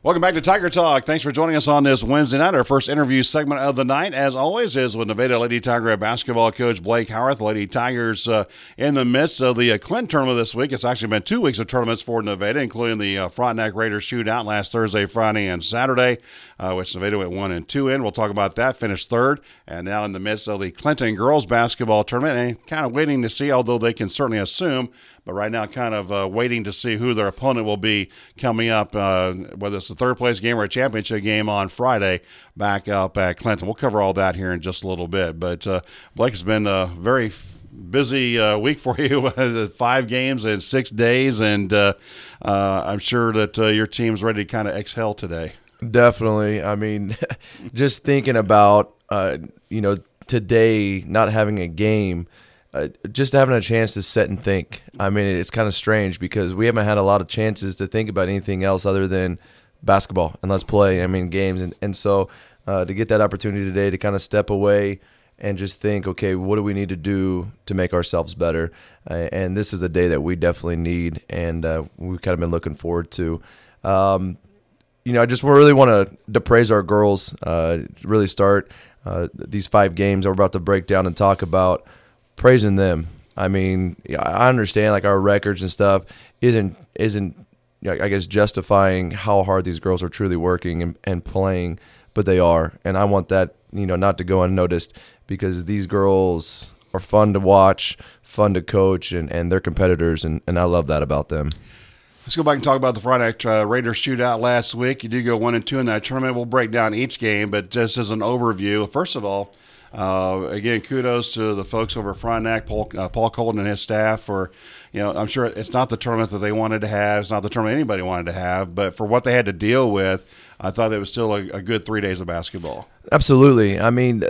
Welcome back to Tiger Talk. Thanks for joining us on this Wednesday night. Our first interview segment of the night, as always, is with Nevada Lady Tiger basketball coach Blake Howarth. Lady Tigers uh, in the midst of the uh, Clint tournament this week. It's actually been two weeks of tournaments for Nevada, including the uh, Frontenac Raiders shootout last Thursday, Friday, and Saturday, uh, which Nevada went one and two in. We'll talk about that. Finished third, and now in the midst of the Clinton girls basketball tournament, and kind of waiting to see, although they can certainly assume, but right now, kind of uh, waiting to see who their opponent will be coming up, uh, whether it's a third place game or a championship game on Friday back up at Clinton. We'll cover all that here in just a little bit. But uh, Blake has been a very busy uh, week for you five games in six days, and uh, uh, I'm sure that uh, your team's ready to kind of exhale today. Definitely. I mean, just thinking about, uh, you know, today not having a game uh, just having a chance to sit and think. I mean, it's kind of strange because we haven't had a lot of chances to think about anything else other than basketball and let's play. I mean, games and and so uh, to get that opportunity today to kind of step away and just think, okay, what do we need to do to make ourselves better? Uh, and this is a day that we definitely need, and uh, we've kind of been looking forward to. Um, you know, I just really want to, praise our girls. Uh, really start uh, these five games that we're about to break down and talk about praising them. I mean, I understand like our records and stuff isn't isn't I guess justifying how hard these girls are truly working and, and playing, but they are, and I want that you know not to go unnoticed because these girls are fun to watch, fun to coach, and, and they're competitors, and, and I love that about them. Let's go back and talk about the Friday uh, Raiders shootout last week. You do go one and two in that tournament. We'll break down each game, but just as an overview, first of all, uh, again, kudos to the folks over at Frontenac, Paul, uh, Paul Colton and his staff for, you know, I'm sure it's not the tournament that they wanted to have. It's not the tournament anybody wanted to have, but for what they had to deal with, I thought it was still a, a good three days of basketball. Absolutely. I mean,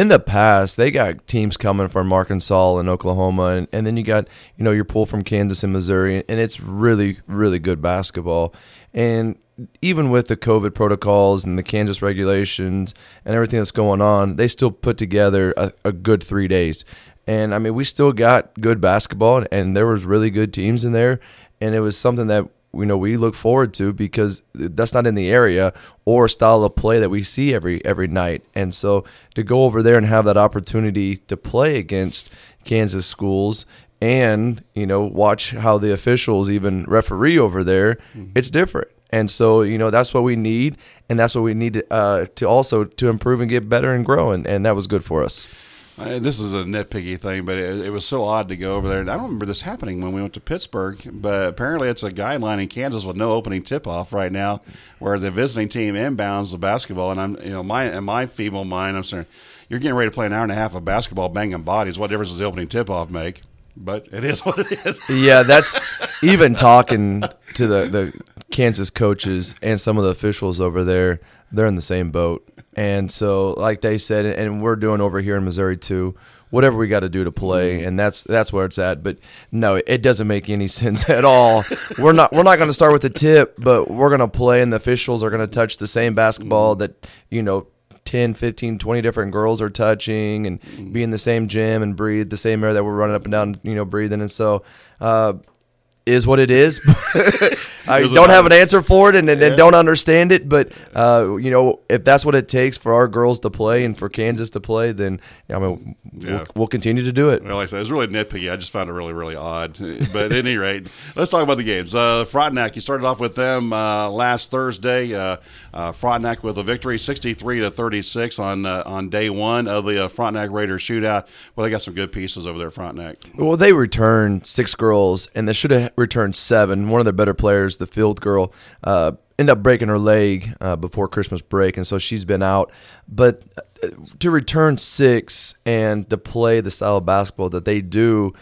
in the past, they got teams coming from Arkansas and Oklahoma, and, and then you got you know your pull from Kansas and Missouri, and it's really really good basketball. And even with the COVID protocols and the Kansas regulations and everything that's going on, they still put together a, a good three days. And I mean, we still got good basketball, and there was really good teams in there, and it was something that you know we look forward to because that's not in the area or style of play that we see every every night. And so to go over there and have that opportunity to play against Kansas schools and you know watch how the officials even referee over there, mm-hmm. it's different. And so, you know, that's what we need, and that's what we need to, uh, to also to improve and get better and grow, and, and that was good for us. Uh, this is a nitpicky thing, but it, it, was so odd to go over there. And I don't remember this happening when we went to Pittsburgh, but apparently it's a guideline in Kansas with no opening tip-off right now, where the visiting team inbounds the basketball. And I'm, you know, my in my feeble mind, I'm saying, you're getting ready to play an hour and a half of basketball, banging bodies. What difference does the opening tip-off make? But it is what it is. yeah, that's even talking to the the Kansas coaches and some of the officials over there, they're in the same boat. And so, like they said, and we're doing over here in Missouri too, whatever we got to do to play, mm-hmm. and that's that's where it's at. But no, it doesn't make any sense at all. we're not we're not going to start with the tip, but we're going to play, and the officials are going to touch the same basketball mm-hmm. that you know 10, 15, 20 different girls are touching and mm-hmm. be in the same gym and breathe the same air that we're running up and down, you know, breathing. And so, uh, is what it is. I don't have an answer for it and, and, yeah. don't understand it. But uh, you know, if that's what it takes for our girls to play and for Kansas to play, then I mean, yeah. we'll, we'll, continue to do it. Well, like I said, it's really nitpicky. I just found it really, really odd. But at any rate, let's talk about the games. Uh, Frontenac, you started off with them uh, last Thursday. Uh, uh Frontenac with a victory, sixty-three to thirty-six on uh, on day one of the uh, Frontenac Raiders shootout. Well, they got some good pieces over there, Frontenac. Well, they returned six girls, and they should have returned seven. One of their better players the field girl, uh, ended up breaking her leg uh, before Christmas break, and so she's been out. But uh, to return six and to play the style of basketball that they do,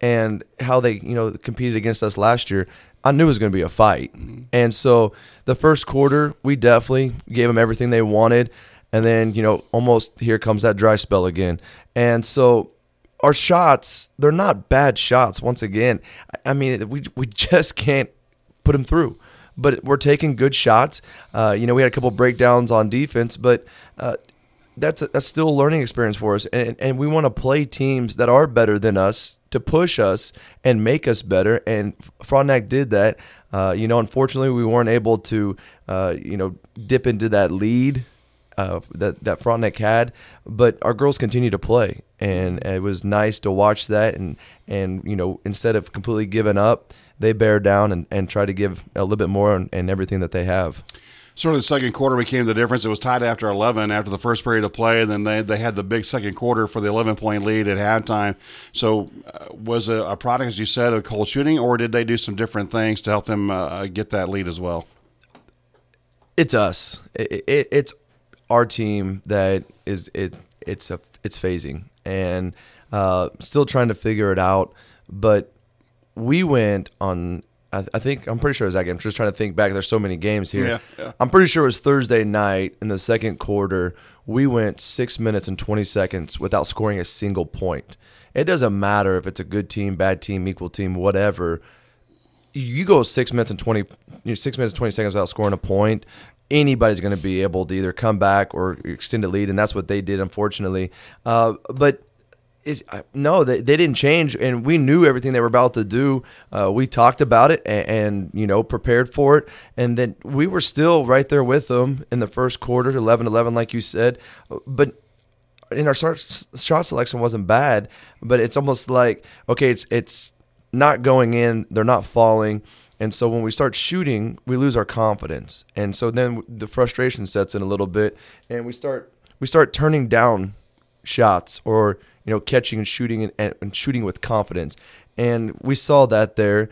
and how they you know competed against us last year, I knew it was going to be a fight. Mm-hmm. And so the first quarter, we definitely gave them everything they wanted. And then, you know, almost here comes that dry spell again. And so our shots, they're not bad shots. Once again, I mean, we we just can't put them through. But we're taking good shots. Uh, you know, we had a couple breakdowns on defense, but uh, that's a, that's still a learning experience for us, and and we want to play teams that are better than us to push us and make us better. And Frontenac did that. Uh, you know, unfortunately, we weren't able to, uh, you know, dip into that lead uh, that that Frontenac had, but our girls continue to play, and it was nice to watch that. And and you know, instead of completely giving up, they bear down and, and try to give a little bit more and, and everything that they have sort of the second quarter became the difference. It was tied after 11 after the first period of play, and then they, they had the big second quarter for the 11 point lead at halftime. So, uh, was it a product, as you said, of cold shooting, or did they do some different things to help them uh, get that lead as well? It's us. It, it, it's our team that is it. It's a it's phasing and uh, still trying to figure it out. But we went on I, I think I'm pretty sure it was that game. I'm just trying to think back. There's so many games here. Yeah, yeah. I'm pretty sure it was Thursday night in the second quarter. We went six minutes and 20 seconds without scoring a single point. It doesn't matter if it's a good team, bad team, equal team, whatever. You go six minutes and 20, you know, six minutes and 20 seconds without scoring a point. Anybody's going to be able to either come back or extend a lead, and that's what they did, unfortunately. Uh, but it's, no, they, they didn't change, and we knew everything they were about to do. Uh, we talked about it and, and, you know prepared for it, and then we were still right there with them in the first quarter, 11-11, like you said. But in our shot, shot selection wasn't bad, but it's almost like okay, it's it's not going in, they're not falling. And so when we start shooting, we lose our confidence. And so then the frustration sets in a little bit and we start we start turning down shots or you know catching and shooting and, and shooting with confidence and we saw that there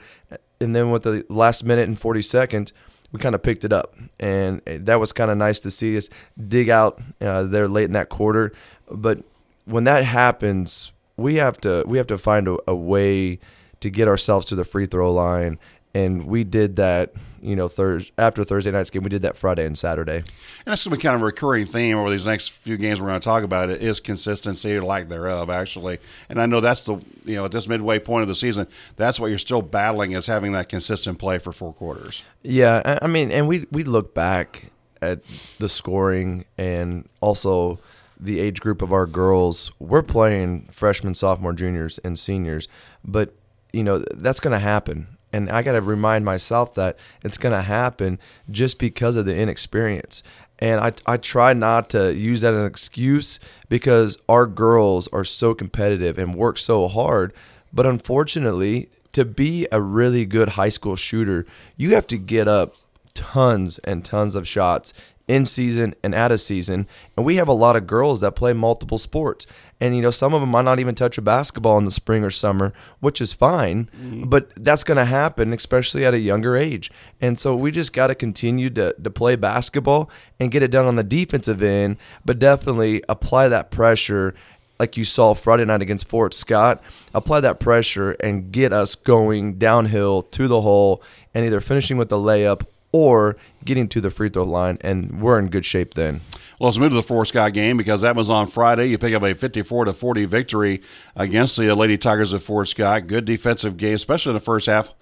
and then with the last minute and 40 seconds we kind of picked it up and that was kind of nice to see us dig out uh, there late in that quarter but when that happens we have to we have to find a, a way to get ourselves to the free throw line. And we did that you know Thursday after Thursday night's game we did that Friday and Saturday. And that's going to be kind of a recurring theme over these next few games we're going to talk about it is consistency or lack thereof actually. And I know that's the you know at this midway point of the season that's what you're still battling is having that consistent play for four quarters. Yeah I mean and we we look back at the scoring and also the age group of our girls. We're playing freshmen sophomore juniors and seniors but you know that's going to happen and I got to remind myself that it's going to happen just because of the inexperience. And I, I try not to use that as an excuse because our girls are so competitive and work so hard. But unfortunately, to be a really good high school shooter, you have to get up tons and tons of shots in season and out of season. And we have a lot of girls that play multiple sports. And, you know, some of them might not even touch a basketball in the spring or summer, which is fine. Mm-hmm. But that's going to happen, especially at a younger age. And so we just got to continue to, to play basketball and get it done on the defensive end, but definitely apply that pressure like you saw Friday night against Fort Scott, apply that pressure and get us going downhill to the hole and either finishing with the layup or getting to the free throw line, and we're in good shape then. Well, let's move to the Fort Scott game because that was on Friday. You pick up a 54 to 40 victory against the Lady Tigers of Fort Scott. Good defensive game, especially in the first half.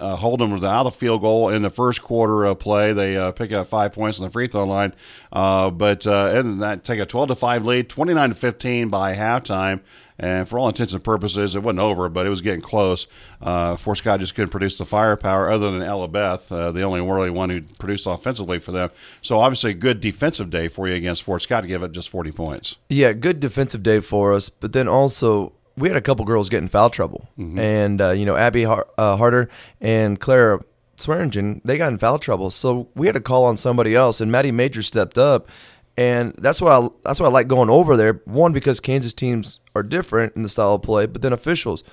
Uh, hold them without a field goal in the first quarter of play. They uh, pick up five points on the free throw line, uh, but uh, and that take a 12 to five lead, 29 to 15 by halftime. And for all intents and purposes, it wasn't over, but it was getting close. Uh, Fort Scott just couldn't produce the firepower other than Ella Beth, uh, the only really one who produced offensively for them. So obviously, a good defensive day for you against Fort Scott to give it just 40 points. Yeah, good defensive day for us, but then also we had a couple girls get in foul trouble, mm-hmm. and uh, you know Abby Har- uh, Harder and Clara Swearingen they got in foul trouble, so we had to call on somebody else, and Maddie Major stepped up and that's what I that's what I like going over there. One because Kansas teams are different in the style of play, but then officials.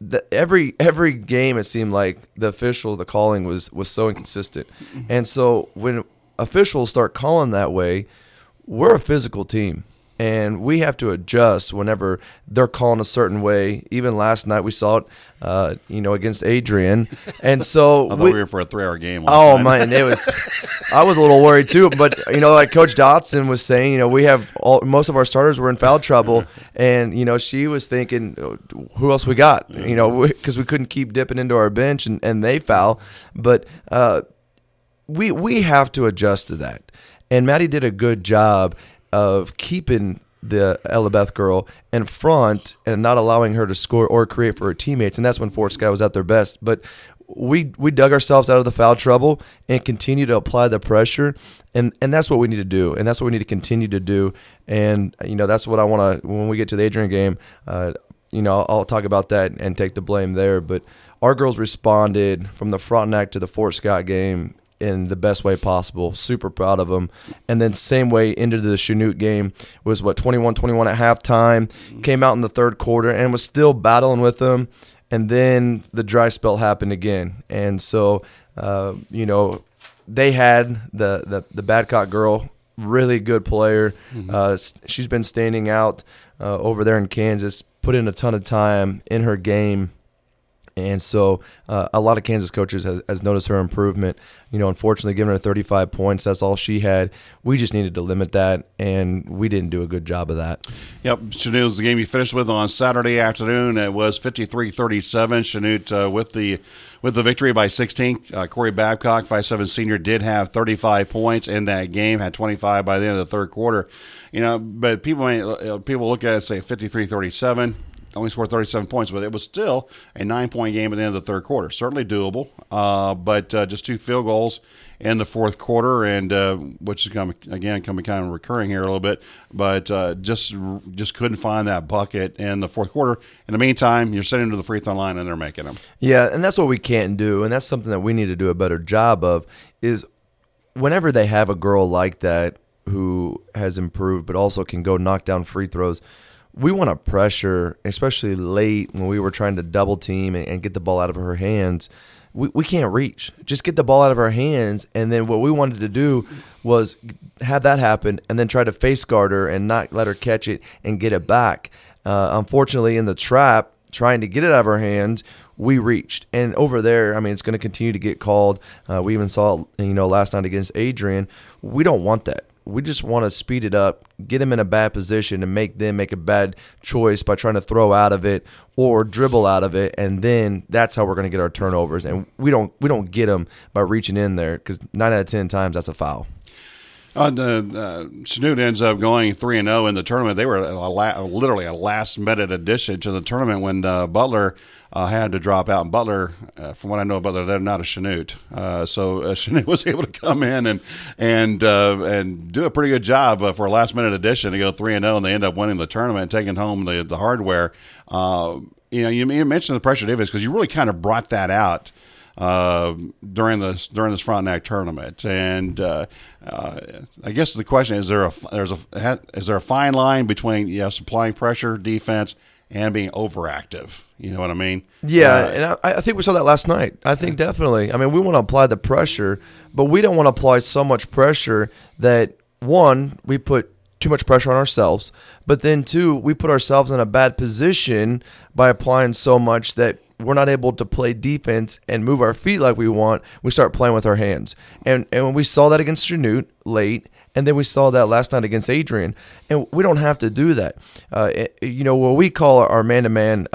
The, every every game it seemed like the officials the calling was was so inconsistent, mm-hmm. and so when officials start calling that way, we're a physical team and we have to adjust whenever they're calling a certain way. Even last night we saw it, uh, you know, against Adrian, and so I thought we, we were for a three-hour game. Oh man, it was. I was a little worried too, but you know, like Coach Dotson was saying, you know, we have all most of our starters were in foul trouble, and you know, she was thinking, who else we got? You know, because we couldn't keep dipping into our bench, and and they foul, but. Uh, we we have to adjust to that. And Maddie did a good job of keeping the Elabeth girl in front and not allowing her to score or create for her teammates, and that's when Fort Scott was at their best. But we we dug ourselves out of the foul trouble and continue to apply the pressure and and that's what we need to do and that's what we need to continue to do and you know that's what I want to when we get to the Adrian game uh, you know I'll, I'll, talk about that and take the blame there but our girls responded from the front Frontenac to the Fort Scott game in the best way possible. Super proud of them. And then same way into the Chanute game was what 21-21 at halftime. Came out in the third quarter and was still battling with them and then the dry spell happened again. And so, uh, you know, they had the, the, the Babcock girl, really good player. Mm-hmm. Uh, she's been standing out uh, over there in Kansas, put in a ton of time in her game and so uh, a lot of Kansas coaches has, has, noticed her improvement. You know, unfortunately, giving her 35 points, that's all she had. We just needed to limit that, and we didn't do a good job of that. Yep. Chanute was the game you finished with on Saturday afternoon. It was 53-37. Chanute uh, with the with the victory by 16. Uh, Corey Babcock, 5'7 senior, did have 35 points in that game, had 25 by the end of the third quarter. You know, but people, uh, people look at it and say 53-37 only scored 37 points, but it was still a nine point game at the end of the third quarter. Certainly doable, uh, but uh, just two field goals in the fourth quarter, and uh, which is coming again coming kind of recurring here a little bit, but uh, just just couldn't find that bucket in the fourth quarter. In the meantime, you're sending them to the free throw line and they're making them. Yeah, and that's what we can't do, and that's something that we need to do a better job of. Is whenever they have a girl like that who has improved, but also can go knock down free throws we want to pressure, especially late when we were trying to double team and, and, get the ball out of her hands. We, we can't reach. Just get the ball out of our hands. And then what we wanted to do was have that happen and then try to face guard her and not let her catch it and get it back. Uh, unfortunately, in the trap, trying to get it out of our hands, we reached. And over there, I mean, it's going to continue to get called. Uh, we even saw it, you know, last night against Adrian. We don't want that we just want to speed it up, get them in a bad position, and make them make a bad choice by trying to throw out of it or dribble out of it, and then that's how we're going to get our turnovers. And we don't we don't get them by reaching in there because nine out of ten times that's a foul. Uh, uh, Chanute ends up going three and zero oh in the tournament. They were a la- literally a last minute addition to the tournament when uh, Butler uh, had to drop out. And Butler, uh, from what I know Butler, they're not a Chanute, uh, so uh, Chanute was able to come in and and and do a pretty good job for a last minute addition to go three and zero, oh, and they end up winning the tournament, taking home the the hardware. you know, you mentioned the pressure, Davis, because you really kind of brought that out uh, during this during this Frontenac tournament. And uh, uh, I guess the question is: there a there's a is there a fine line between yes applying pressure, defense, and being overactive? You know what I mean? Yeah, uh, and I, I, think we saw that last night. I think definitely. I mean, we want to apply the pressure, but we don't want to apply so much pressure that one we put too much pressure on ourselves, but then two, we put ourselves in a bad position by applying so much that we're not able to play defense and move our feet like we want, we start playing with our hands. And and when we saw that against Chanute late, and then we saw that last night against Adrian, and we don't have to do that. Uh, it, you know, what we call our man to man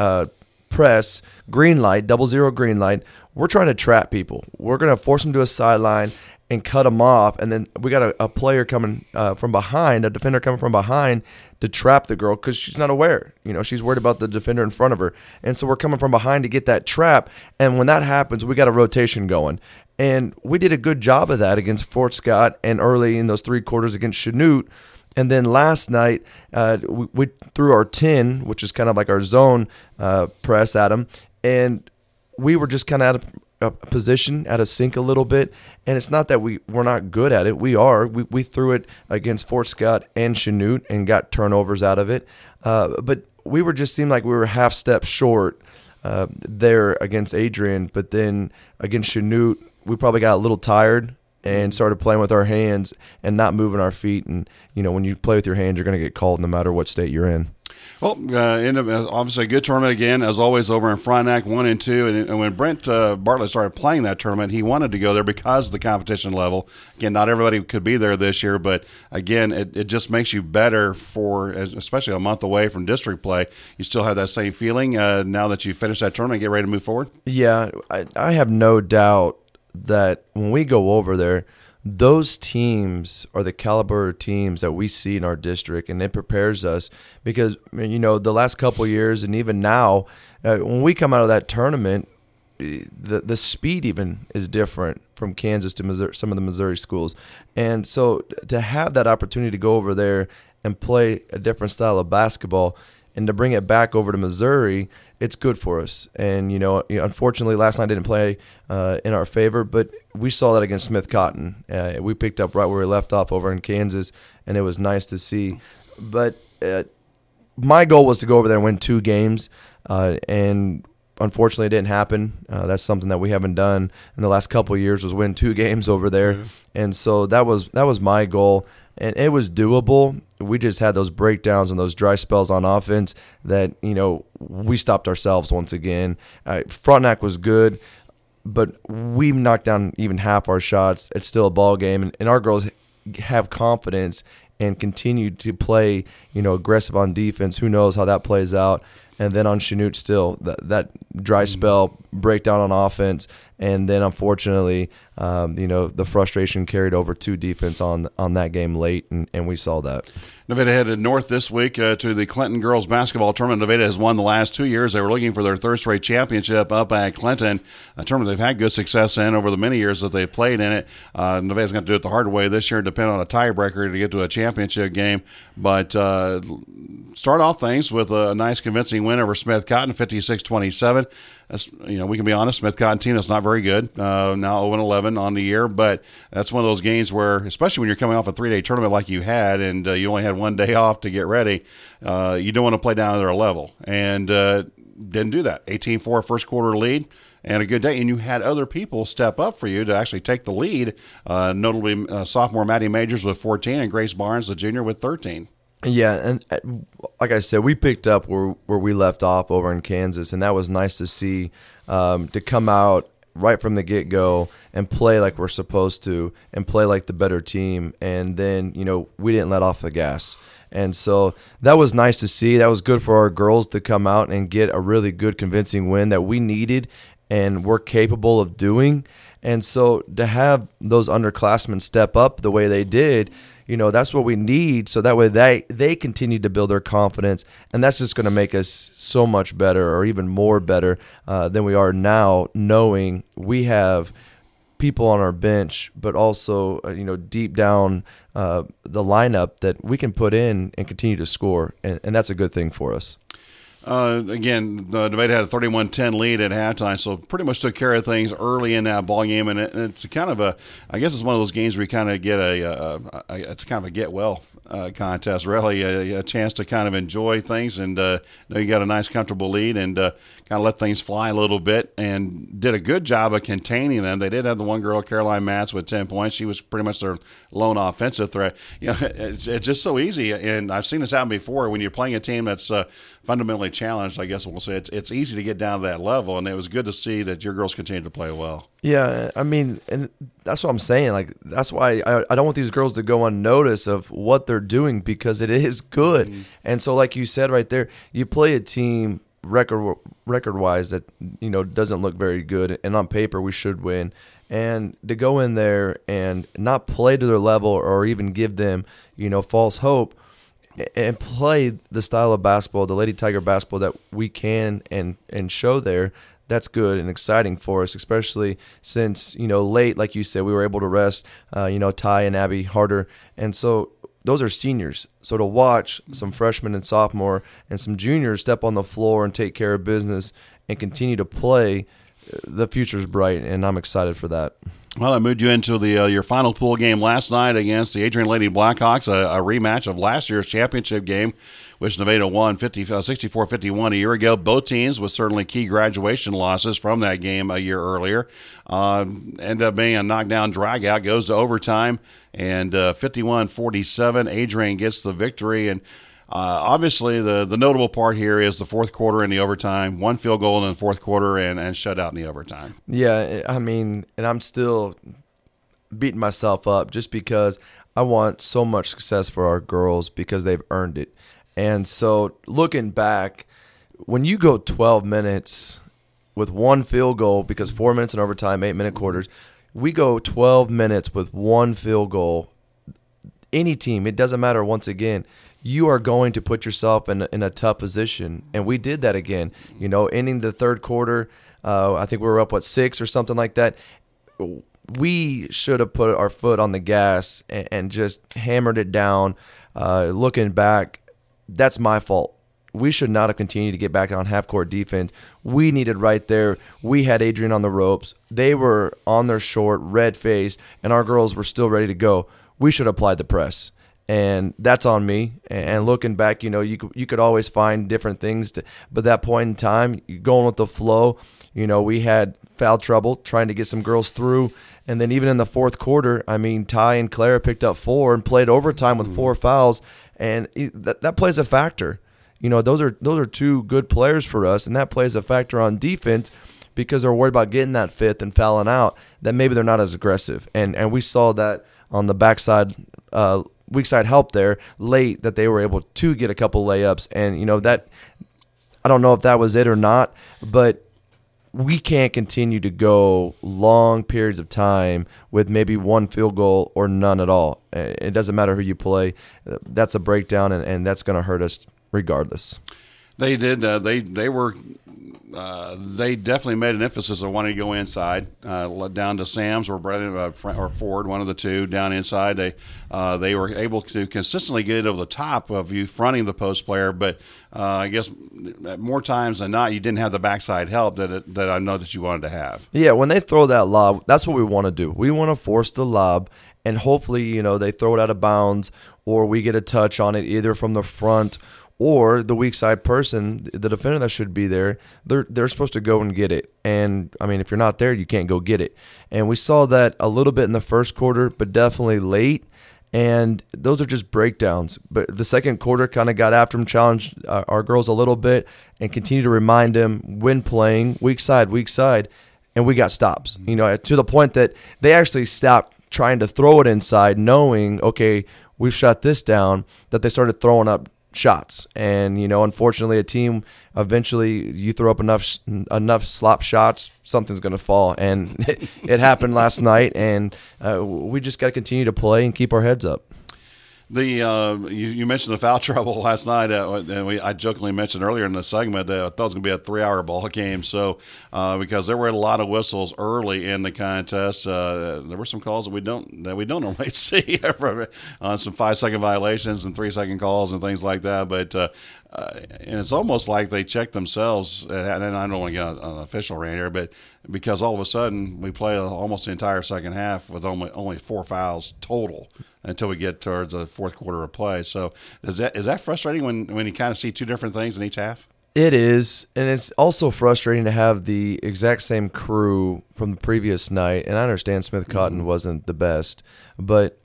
press green light, double zero green light, we're trying to trap people. We're going to force them to a sideline and cut them off. And then we got a, a player coming uh, from behind, a defender coming from behind to trap the girl because she's not aware. You know, she's worried about the defender in front of her. And so we're coming from behind to get that trap. And when that happens, we got a rotation going. And we did a good job of that against Fort Scott and early in those three quarters against Chanute. And then last night, uh, we, we, threw our 10, which is kind of like our zone uh, press at them. And we were just kind of out of a position out of sync a little bit. And it's not that we, we're not good at it. We are. We, we threw it against Fort Scott and Chanute and got turnovers out of it. Uh, but we were just seemed like we were half step short uh, there against Adrian. But then against Chanute, we probably got a little tired and started playing with our hands and not moving our feet. And, you know, when you play with your hands, you're going to get called no matter what state you're in. Well, uh, in, uh, obviously a good tournament again, as always, over in Frontenac, one and two. And, and when Brent uh, Bartlett started playing that tournament, he wanted to go there because of the competition level. Again, not everybody could be there this year, but again, it, it just makes you better for, especially a month away from district play. You still have that same feeling uh, now that you finish that tournament, get ready to move forward? Yeah, I, I have no doubt that when we go over there, those teams are the caliber teams that we see in our district, and it prepares us because you know the last couple years and even now, uh, when we come out of that tournament, the the speed even is different from Kansas to Missouri, some of the Missouri schools, and so to have that opportunity to go over there and play a different style of basketball and to bring it back over to Missouri, it's good for us. And you know, unfortunately, last night didn't play uh, in our favor, but we saw that against Smith Cotton. Uh, we picked up right where we left off over in Kansas, and it was nice to see. But uh, my goal was to go over there and win two games, uh, and unfortunately it didn't happen uh, that's something that we haven't done in the last couple years was win two games over there mm-hmm. and so that was that was my goal and it was doable. We just had those breakdowns and those dry spells on offense that you know we stopped ourselves once again. Uh, Frontenac was good, but we knocked down even half our shots. It's still a ball game, and, and our girls have confidence and continue to play you know aggressive on defense. Who knows how that plays out? And then on Chanute, still that that dry mm-hmm. spell breakdown on offense, and then unfortunately, um, you know, the frustration carried over to defense on on that game late, and, and we saw that. Nevada headed north this week uh, to the Clinton girls basketball tournament. Nevada has won the last two years. They were looking for their third straight championship up at Clinton, a tournament they've had good success in over the many years that they've played in it. Uh, Nevada's going to do it the hard way this year, depend on a tiebreaker to get to a championship game. But uh, start off things with a nice convincing win over Smith Cotton, 56 27 you know, we can be honest, Smith Cotton team is not very good. Uh, now 0 11 on the year, but that's one of those games where, especially when you're coming off a three day tournament like you had, and uh, you only had one day off to get ready, uh, you don't want to play down to their level. And uh, didn't do that. 18 4 first quarter lead and a good day. And you had other people step up for you to actually take the lead, uh, notably uh, sophomore Maddie Majors with 14 and Grace Barnes, the junior, with 13. Yeah, and like I said, we picked up where where we left off over in Kansas, and that was nice to see um, to come out right from the get go and play like we're supposed to, and play like the better team. And then you know we didn't let off the gas, and so that was nice to see. That was good for our girls to come out and get a really good, convincing win that we needed and we're capable of doing. And so to have those underclassmen step up the way they did you know that's what we need so that way they they continue to build their confidence and that's just going to make us so much better or even more better uh, than we are now knowing we have people on our bench but also uh, you know deep down uh, the lineup that we can put in and continue to score and, and that's a good thing for us uh, again, the debate had a 31-10 lead at halftime, so pretty much took care of things early in that ball game, and, it, it's kind of a, I guess it's one of those games where you kind of get a, a, a, it's kind of a get well uh, contest, really, a, a, chance to kind of enjoy things and uh, know you got a nice, comfortable lead and uh, kind of let things fly a little bit and did a good job of containing them. They did have the one girl, Caroline Matz, with 10 points. She was pretty much their lone offensive threat. You know, it's, it's just so easy, and I've seen this happen before when you're playing a team that's uh, fundamentally challenged, I guess we'll say. It's, it's easy to get down to that level, and it was good to see that your girls continue to play well. Yeah, I mean, and that's what I'm saying. Like, that's why I, I don't want these girls to go unnoticed of what they're doing because it is good. Mm-hmm. And so, like you said right there, you play a team record record wise that you know doesn't look very good, and on paper we should win. And to go in there and not play to their level or even give them you know false hope and play the style of basketball, the Lady Tiger basketball that we can and and show there, that's good and exciting for us, especially since you know late, like you said, we were able to rest, uh, you know, Ty and Abby Harder, and so those are seniors. So to watch some mm-hmm. freshmen and sophomore and some juniors step on the floor and take care of business and continue to play, the future's bright, and I'm excited for that. Well, I moved you into the uh, your final pool game last night against the Adrian Lady Blackhawks, a, a rematch of last year's championship game, which Nevada won 50, uh, 64-51 a year ago. Both teams with certainly key graduation losses from that game a year earlier. Uh, ended up being a knockdown dragout, goes to overtime, and uh, 51-47, Adrian gets the victory. And uh, obviously, the, the notable part here is the fourth quarter and the overtime. One field goal in the fourth quarter and, and shut out in the overtime. Yeah, I mean, and I'm still beating myself up just because I want so much success for our girls because they've earned it. And so, looking back, when you go 12 minutes with one field goal, because four minutes in overtime, eight minute quarters, We go 12 minutes with one field goal. Any team, it doesn't matter. Once again, you are going to put yourself in, in a tough position, and we did that again. You know, ending the third quarter, uh, I think we were up what six or something like that. We should have put our foot on the gas and, and just hammered it down. Uh, looking back, that's my fault. We should not have continued to get back on half court defense. We needed right there. We had Adrian on the ropes. They were on their short, red faced, and our girls were still ready to go. We should have applied the press and that's on me. And looking back, you know, you could, you could always find different things, to, but that point in time, going with the flow, you know, we had foul trouble trying to get some girls through, and then even in the fourth quarter, I mean, Ty and Clara picked up four and played overtime with four fouls, and that that plays a factor. You know, those are those are two good players for us, and that plays a factor on defense because they're worried about getting that fifth and fouling out. That maybe they're not as aggressive, and and we saw that on the backside. Uh, weak side help there late that they were able to get a couple layups and you know that I don't know if that was it or not but we can't continue to go long periods of time with maybe one field goal or none at all. It doesn't matter who you play. That's a breakdown, and, and that's going to hurt us regardless. They did. Uh, they they were uh, they definitely made an emphasis of wanting to go inside, uh, down to Sam's or Brett uh, or Ford, one of the two, down inside. They uh, they were able to consistently get over the top of you fronting the post player, but uh, I guess more times than not, you didn't have the backside help that it, that I know that you wanted to have. Yeah, when they throw that lob, that's what we want to do. We want to force the lob, and hopefully, you know, they throw it out of bounds, or we get a touch on it either from the front or the weak side person, the defender that should be there, they're they're supposed to go and get it. And I mean, if you're not there, you can't go get it. And we saw that a little bit in the first quarter, but definitely late. And those are just breakdowns. But the second quarter kind of got after him, challenged uh, our girls a little bit, and continued to remind them when playing weak side, weak side, and we got stops. You know, to the point that they actually stopped trying to throw it inside, knowing okay, we've shut this down. That they started throwing up shots. And you know, unfortunately, a team eventually you throw up enough enough slop shots, something's going to fall. And it, happened last night, and uh, we just got to continue to play and keep our heads up. The uh, you, you, mentioned the foul trouble last night, uh, and we, I jokingly mentioned earlier in the segment that I thought it was going to be a three-hour ball game. So uh, because there were a lot of whistles early in the contest, uh, there were some calls that we don't that we don't normally see on some five-second violations and three-second calls and things like that. But uh, uh, and it's almost like they check themselves. And I don't want to get an official rant here, but because all of a sudden we play almost the entire second half with only only four fouls total until we get towards the fourth quarter of play. So is that is that frustrating when when you kind of see two different things in each half? It is, and it's also frustrating to have the exact same crew from the previous night. And I understand Smith Cotton mm-hmm. wasn't the best, but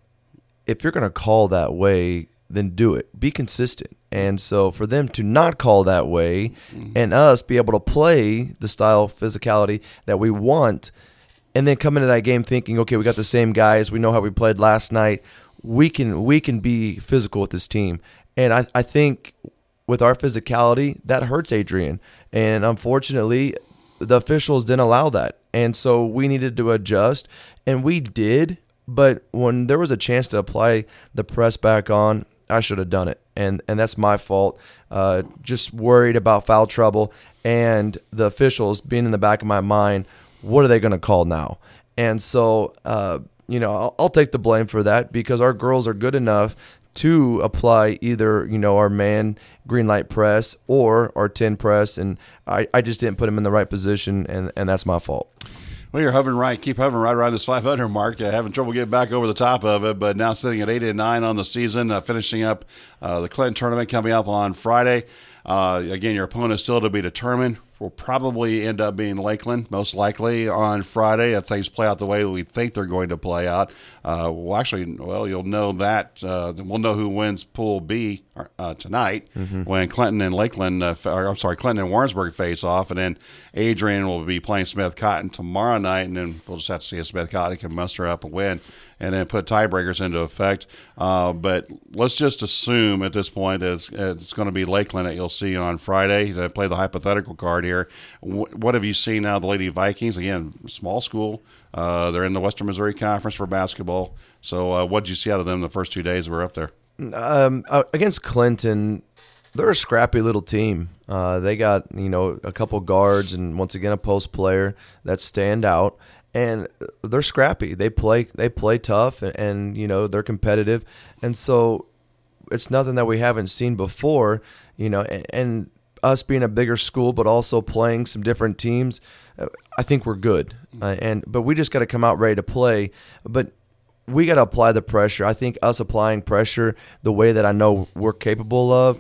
if you're going to call that way, then do it. Be consistent. And so for them to not call that way mm-hmm. and us be able to play the style physicality that we want and then come into that game thinking, okay, we got the same guys, we know how we played last night. We can we can be physical with this team. And I, I think with our physicality, that hurts Adrian. And unfortunately, the officials didn't allow that. And so we needed to adjust and we did, but when there was a chance to apply the press back on, I should have done it, and and that's my fault. Uh, just worried about foul trouble and the officials being in the back of my mind. What are they going to call now? And so, uh, you know, I'll, I'll take the blame for that because our girls are good enough to apply either you know our man green light press or our 10 press and I, I just didn't put them in the right position and, and that's my fault well, you're hovering right, keep hovering right around this 500 mark. Uh, having trouble getting back over the top of it, but now sitting at eight and nine on the season, uh, finishing up uh, the Clinton tournament coming up on Friday. Uh, again, your opponent is still to be determined will probably end up being Lakeland, most likely on Friday if things play out the way we think they're going to play out. Uh, well, actually, well, you'll know that uh, we'll know who wins Pool B uh, tonight mm-hmm. when Clinton and Lakeland, uh, or, I'm sorry, Clinton and Warrensburg face off, and then Adrian will be playing Smith Cotton tomorrow night, and then we'll just have to see if Smith Cotton can muster up a win and then put tiebreakers into effect. Uh, but let's just assume at this point it's, it's going to be Lakeland that you'll see on Friday. To play the hypothetical card here. Wh- what have you seen now? The Lady Vikings again, small school. Uh, they're in the Western Missouri Conference for basketball. So, uh, what did you see out of them the first two days we were up there? Um, uh, against Clinton, they're a scrappy little team. Uh, they got you know a couple guards and once again a post player that stand out, and they're scrappy. They play they play tough and, and you know they're competitive, and so it's nothing that we haven't seen before. You know, and, and us being a bigger school, but also playing some different teams, uh, I think we're good. Uh, and but we just got to come out ready to play. But we got to apply the pressure. I think us applying pressure the way that I know we're capable of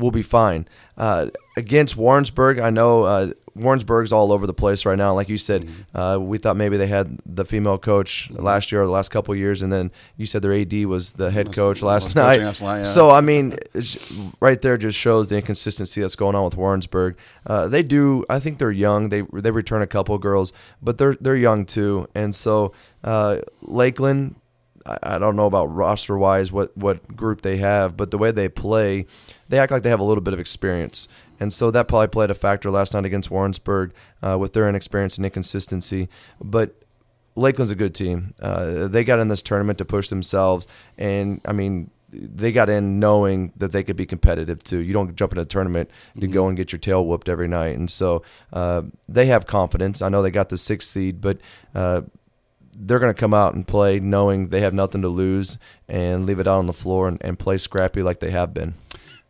will be fine. Uh, against Warrensburg, I know uh, Warrensburg's all over the place right now. Like you said, Mm-hmm. uh, we thought maybe they had the female coach last year or the last couple of years, and then you said their AD was the head coach last night. last night, yeah. So I mean, it's, right there just shows the inconsistency that's going on with Warrensburg. Uh, they do. I think they're young. They they return a couple of girls, but they're they're young too. And so uh, Lakeland, I, I don't know about roster wise what what group they have, but the way they play, they act like they have a little bit of experience. And so that probably played a factor last night against Warrensburg uh, with their inexperience and inconsistency. But Lakeland's a good team. Uh, they got in this tournament to push themselves, and I mean, they got in knowing that they could be competitive too. You don't jump in a tournament to go and get your tail whooped every night, and so uh, they have confidence. I know they got the sixth seed, but. Uh, they're going to come out and play knowing they have nothing to lose and leave it out on the floor and, and play scrappy like they have been.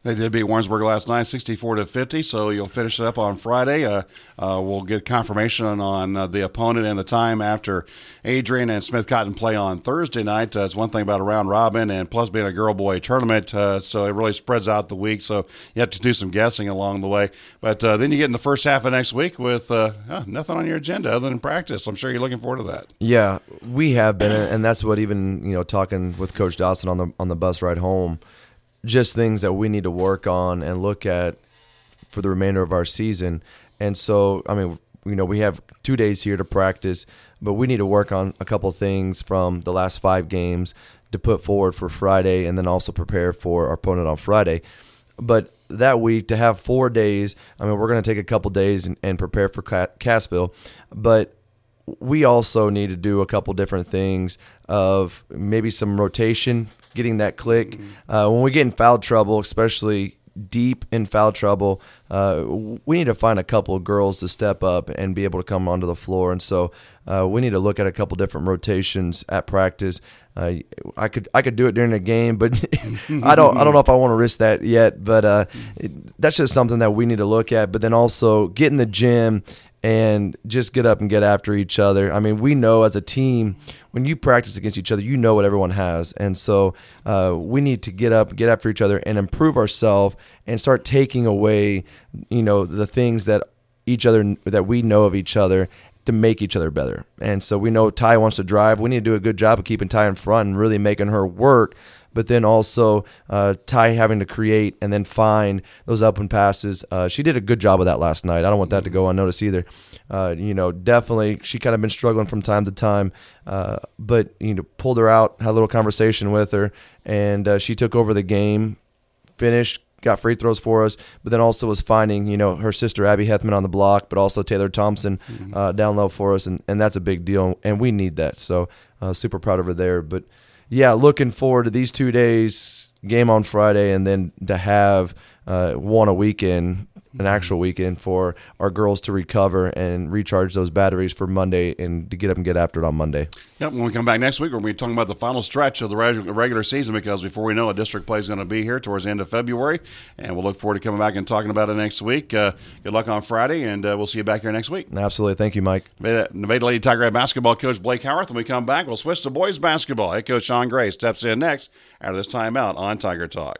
They did beat Warrensburg last night, 64 to 50. So you'll finish it up on Friday. Uh, uh, we'll get confirmation on uh, the opponent and the time after Adrian and Smith Cotton play on Thursday night. Uh, it's one thing about a round robin and plus being a girl boy tournament. Uh, so it really spreads out the week. So you have to do some guessing along the way. But uh, then you get in the first half of next week with nothing on your agenda other than practice. I'm sure you're looking forward to that. Yeah, we have been, and that's what even you know talking with Coach Dawson on the on the bus ride home, just things that we need to work on and look at for the remainder of our season. And so, I mean, you know, we have two days here to practice, but we need to work on a couple things from the last five games to put forward for Friday, and then also prepare for our opponent on Friday. But that week to have four days, I mean, we're going to take a couple days and, and prepare for Ca- Cassville, but we also need to do a couple different things of maybe some rotation, getting that click. Uh, when we get in foul trouble, especially deep in foul trouble, uh, we need to find a couple of girls to step up and be able to come onto the floor. And so uh, we need to look at a couple different rotations at practice. Uh, I could I could do it during the game, but I don't I don't know if I want to risk that yet. But uh, it, that's just something that we need to look at. But then also get in the gym and just get up and get after each other. I mean, we know as a team when you practice against each other, you know what everyone has, and so uh, we need to get up, get after each other, and improve ourselves, and start taking away, you know, the things that each other that we know of each other to make each other better. And so we know Ty wants to drive. We need to do a good job of keeping Ty in front and really making her work. But then also uh, Ty having to create and then find those up and passes. Uh, she did a good job of that last night. I don't want that to go unnoticed either. Uh, you know, definitely she kind of been struggling from time to time, uh, but you know, pulled her out, had a little conversation with her, and uh, she took over the game, finished, got free throws for us, but then also was finding, you know, her sister Abby Hethman on the block, but also Taylor Thompson uh, down low for us, and, and that's a big deal, and we need that. So uh, super proud of her there. But yeah, looking forward to these two days, game on Friday, and then to have uh, one a weekend, an actual weekend for our girls to recover and recharge those batteries for Monday and to get up and get after it on Monday. Yep, when we come back next week, we're going to be talking about the final stretch of the regular season because before we know it, district play is going to be here towards the end of February, and we'll look forward to coming back and talking about it next week. Uh, good luck on Friday, and uh, we'll see you back here next week. Absolutely. Thank you, Mike. Nevada, Nevada Lady Tiger basketball coach Blake Howarth. When we come back, we'll switch to boys basketball. Head coach Sean Gray steps in next out of this timeout on Tiger Talk.